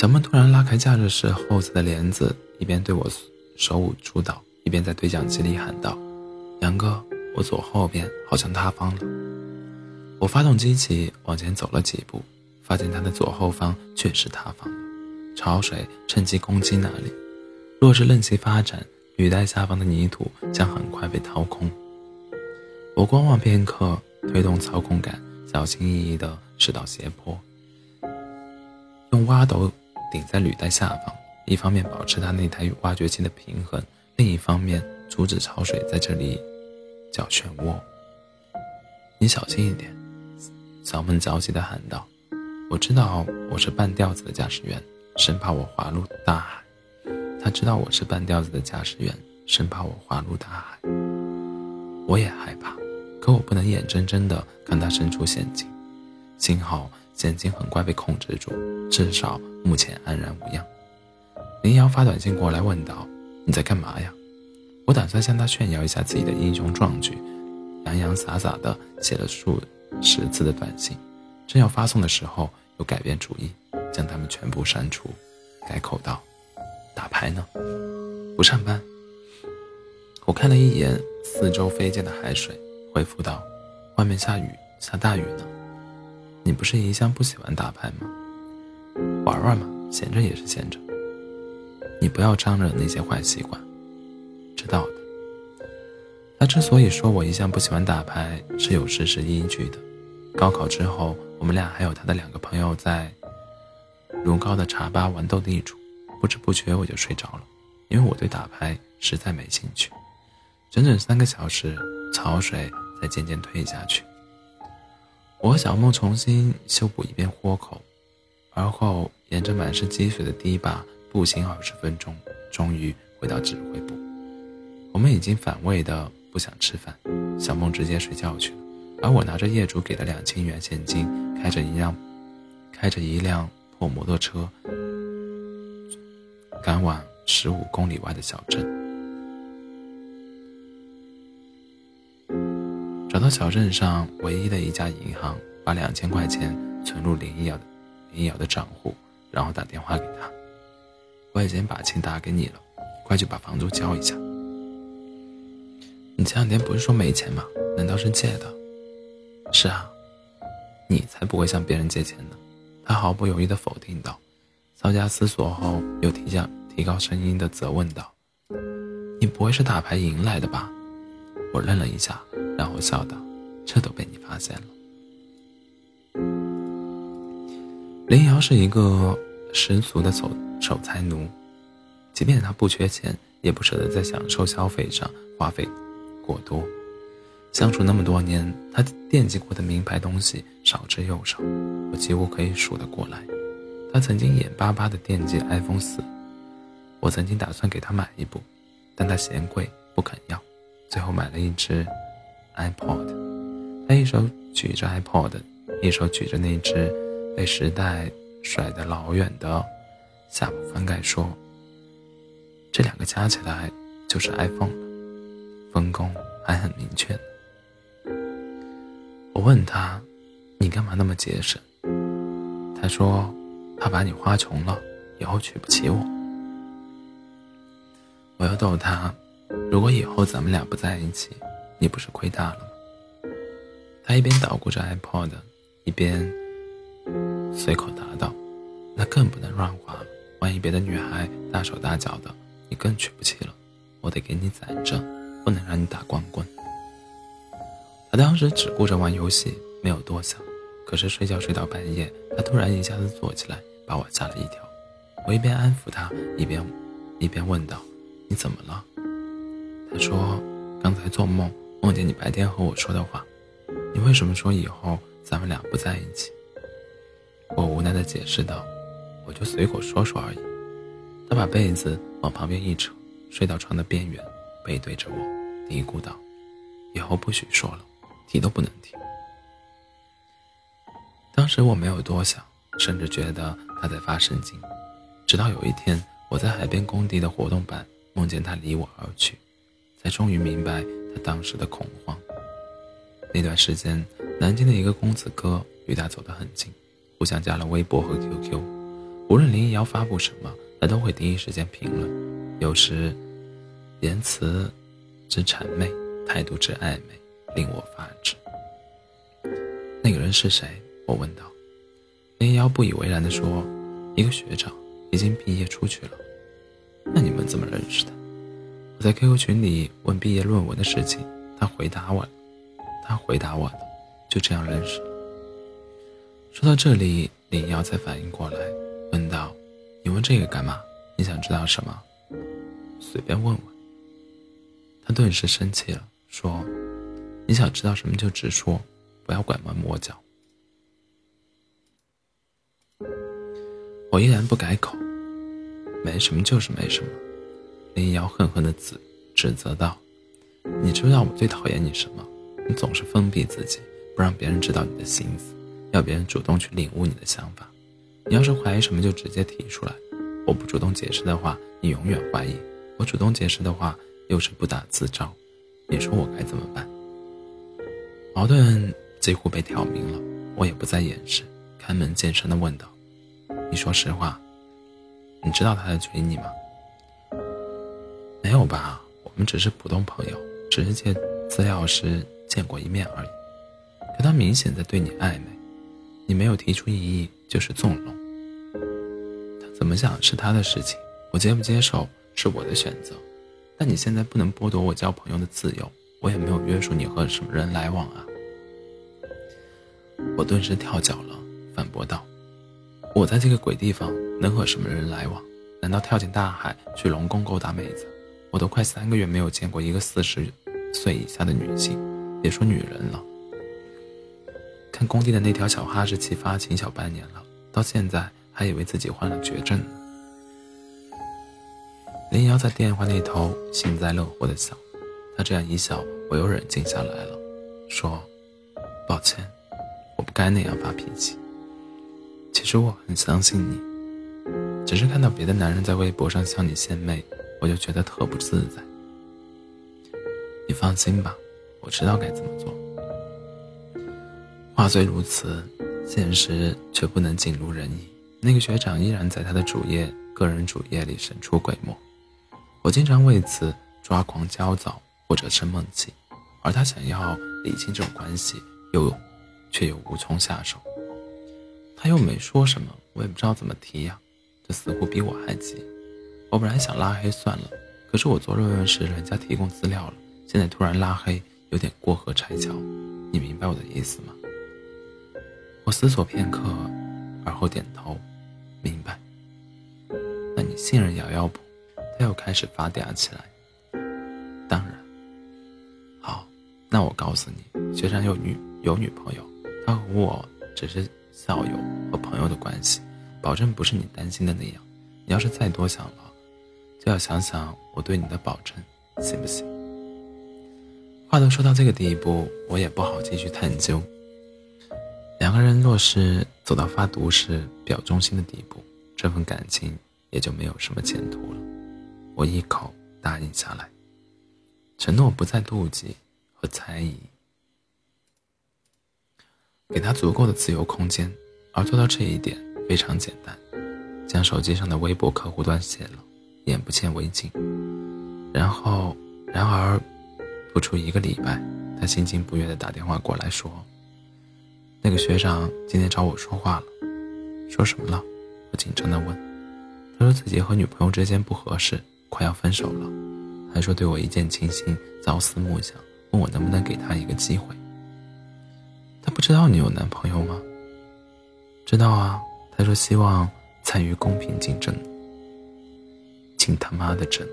小梦突然拉开驾驶室后侧的帘子，一边对我手舞足蹈，一边在对讲机里喊道：“杨哥，我左后边好像塌方了。”我发动机器往前走了几步，发现他的左后方确实塌方了，潮水趁机攻击那里。若是任其发展，履带下方的泥土将很快被掏空。我观望片刻，推动操控杆，小心翼翼地驶到斜坡，用挖斗顶在履带下方，一方面保持它那台挖掘机的平衡，另一方面阻止潮水在这里搅漩涡。你小心一点，小梦焦急地喊道：“我知道我是半吊子的驾驶员，生怕我滑入大海。他知道我是半吊子的驾驶员，生怕我滑入大海。我也害怕。”可我不能眼睁睁地看他身处险境，幸好险境很快被控制住，至少目前安然无恙。林瑶发短信过来问道：“你在干嘛呀？”我打算向他炫耀一下自己的英雄壮举，洋洋洒洒地写了数十字的短信，正要发送的时候，又改变主意，将它们全部删除，改口道：“打牌呢？不上班？”我看了一眼四周飞溅的海水。回复道：“外面下雨，下大雨呢。不是一向不喜欢打牌吗？玩玩嘛，闲着也是闲着。你不要张着那些坏习惯，知道的。”他之所以说我一向不喜欢打牌，是有事实依据的。高考之后，我们俩还有他的两个朋友在如皋的茶吧玩斗地主，不知不觉我就睡着了，因为我对打牌实在没兴趣。整整三个小时，潮水才渐渐退下去。我和小梦重新修补一遍豁口，而后沿着满是积水的堤坝步行二十分钟，终于回到指挥部。我们已经反胃的不想吃饭，小梦直接睡觉去了，而我拿着业主给的两千元现金，开着一辆开着一辆破摩托车，赶往十五公里外的小镇。小镇上唯一的一家银行，把两千块钱存入林一瑶的林一瑶的账户，然后打电话给他。我已经把钱打给你了，快去把房租交一下。你前两天不是说没钱吗？难道是借的？是啊，你才不会向别人借钱呢。他毫不犹豫地否定道，稍加思索后又提下提高声音地责问道：“你不会是打牌赢来的吧？”我愣了一下。然后笑道：“这都被你发现了。”林瑶是一个十足的守守财奴，即便他不缺钱，也不舍得在享受消费上花费过多。相处那么多年，他惦记过的名牌东西少之又少，我几乎可以数得过来。他曾经眼巴巴地惦记 iPhone 四，我曾经打算给他买一部，但他嫌贵不肯要，最后买了一只。iPod，他一手举着 iPod，一手举着那只被时代甩得老远的下部翻盖，说：“这两个加起来就是 iPhone 了，分工还很明确。”我问他：“你干嘛那么节省？”他说：“怕把你花穷了，以后娶不起我。”我又逗他：“如果以后咱们俩不在一起。”你不是亏大了吗？他一边捣鼓着 iPod，一边随口答道：“那更不能乱花了，万一别的女孩大手大脚的，你更娶不起了。我得给你攒着，不能让你打光棍。”他当时只顾着玩游戏，没有多想。可是睡觉睡到半夜，他突然一下子坐起来，把我吓了一跳。我一边安抚他，一边一边问道：“你怎么了？”他说：“刚才做梦。”梦见你白天和我说的话，你为什么说以后咱们俩不在一起？我无奈的解释道：“我就随口说说而已。”他把被子往旁边一扯，睡到床的边缘，背对着我，嘀咕道：“以后不许说了，提都不能提。”当时我没有多想，甚至觉得他在发神经。直到有一天，我在海边工地的活动板梦见他离我而去，才终于明白。他当时的恐慌。那段时间，南京的一个公子哥与他走得很近，互相加了微博和 QQ。无论林一瑶发布什么，他都会第一时间评论，有时言辞之谄媚，态度之暧昧，令我发指。那个人是谁？我问道。林一瑶不以为然地说：“一个学长，已经毕业出去了。那你们怎么认识的？”我在 QQ 群里问毕业论文的事情，他回答我，他回答我的，就这样认识了。说到这里，林瑶才反应过来，问道：“你问这个干嘛？你想知道什么？随便问问。”他顿时生气了，说：“你想知道什么就直说，不要拐弯抹角。”我依然不改口，没什么就是没什么。林瑶恨恨的指指责道：“你知道我最讨厌你什么？你总是封闭自己，不让别人知道你的心思，要别人主动去领悟你的想法。你要是怀疑什么，就直接提出来。我不主动解释的话，你永远怀疑；我主动解释的话，又是不打自招。你说我该怎么办？”矛盾几乎被挑明了，我也不再掩饰，开门见山地问道。你说实话，你知道他在追你吗？没有吧，我们只是普通朋友，只是借资料时见过一面而已。可他明显在对你暧昧，你没有提出异议就是纵容。他怎么想是他的事情，我接不接受是我的选择。但你现在不能剥夺我交朋友的自由，我也没有约束你和什么人来往啊。我顿时跳脚了，反驳道。我在这个鬼地方能和什么人来往？难道跳进大海去龙宫勾搭妹子？我都快三个月没有见过一个四十岁以下的女性，别说女人了。看工地的那条小哈士奇发情小半年了，到现在还以为自己患了绝症呢。林瑶在电话那头幸灾乐祸的笑，她这样一笑，我又冷静下来了，说：“抱歉，我不该那样发脾气。”其实我很相信你，只是看到别的男人在微博上向你献媚，我就觉得特不自在。你放心吧，我知道该怎么做。话虽如此，现实却不能尽如人意。那个学长依然在他的主页、个人主页里神出鬼没，我经常为此抓狂、焦躁或者生闷气，而他想要理清这种关系，又却又无从下手。他又没说什么，我也不知道怎么提呀。这似乎比我还急。我本来想拉黑算了，可是我做论文时人家提供资料了，现在突然拉黑，有点过河拆桥。你明白我的意思吗？我思索片刻，而后点头，明白。那你信任瑶瑶不？他又开始发嗲起来。当然。好，那我告诉你，学长有女有女朋友，他和我只是。校友和朋友的关系，保证不是你担心的那样。你要是再多想了，就要想想我对你的保证，行不行？话都说到这个地步，我也不好继续探究。两个人若是走到发毒誓、表忠心的地步，这份感情也就没有什么前途了。我一口答应下来，承诺不再妒忌和猜疑。给他足够的自由空间，而做到这一点非常简单，将手机上的微博客户端卸了，眼不见为净。然后，然而，不出一个礼拜，他心情不悦地打电话过来，说：“那个学长今天找我说话了，说什么了？”我紧张地问。他说自己和女朋友之间不合适，快要分手了，还说对我一见倾心，朝思暮想，问我能不能给他一个机会。他不知道你有男朋友吗？知道啊。他说希望参与公平竞争。竞他妈的真！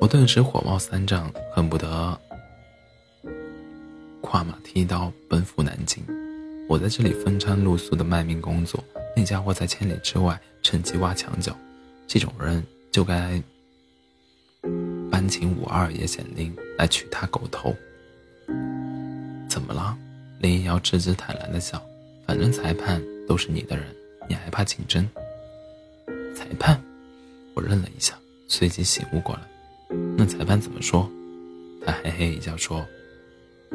我顿时火冒三丈，恨不得跨马踢刀奔赴南京。我在这里风餐露宿的卖命工作，那家伙在千里之外趁机挖墙脚。这种人就该搬请五二爷显灵来取他狗头。怎么了？林一瑶直直坦然的笑，反正裁判都是你的人，你还怕竞争？裁判？我愣了一下，随即醒悟过来。那裁判怎么说？他嘿嘿一笑说：“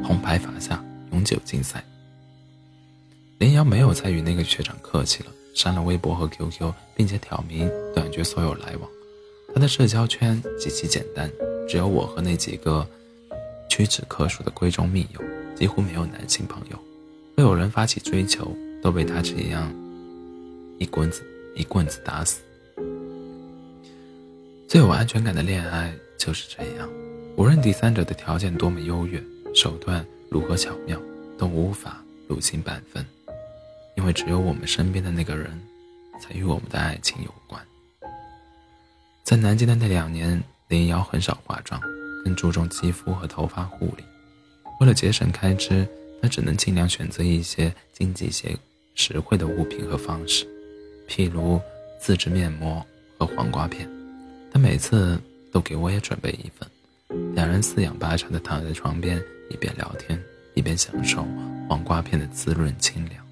红牌罚下，永久禁赛。”林瑶没有再与那个学长客气了，删了微博和 QQ，并且挑明断绝所有来往。他的社交圈极其简单，只有我和那几个屈指可数的闺中密友，几乎没有男性朋友。若有人发起追求，都被他这样一棍子一棍子打死。最有安全感的恋爱就是这样，无论第三者的条件多么优越，手段如何巧妙，都无法入侵半分，因为只有我们身边的那个人，才与我们的爱情有关。在南京的那两年，林瑶很少化妆，更注重肌肤和头发护理。为了节省开支，她只能尽量选择一些经济些、实惠的物品和方式，譬如自制面膜和黄瓜片。他每次都给我也准备一份，两人四仰八叉的躺在床边，一边聊天，一边享受黄瓜片的滋润清凉。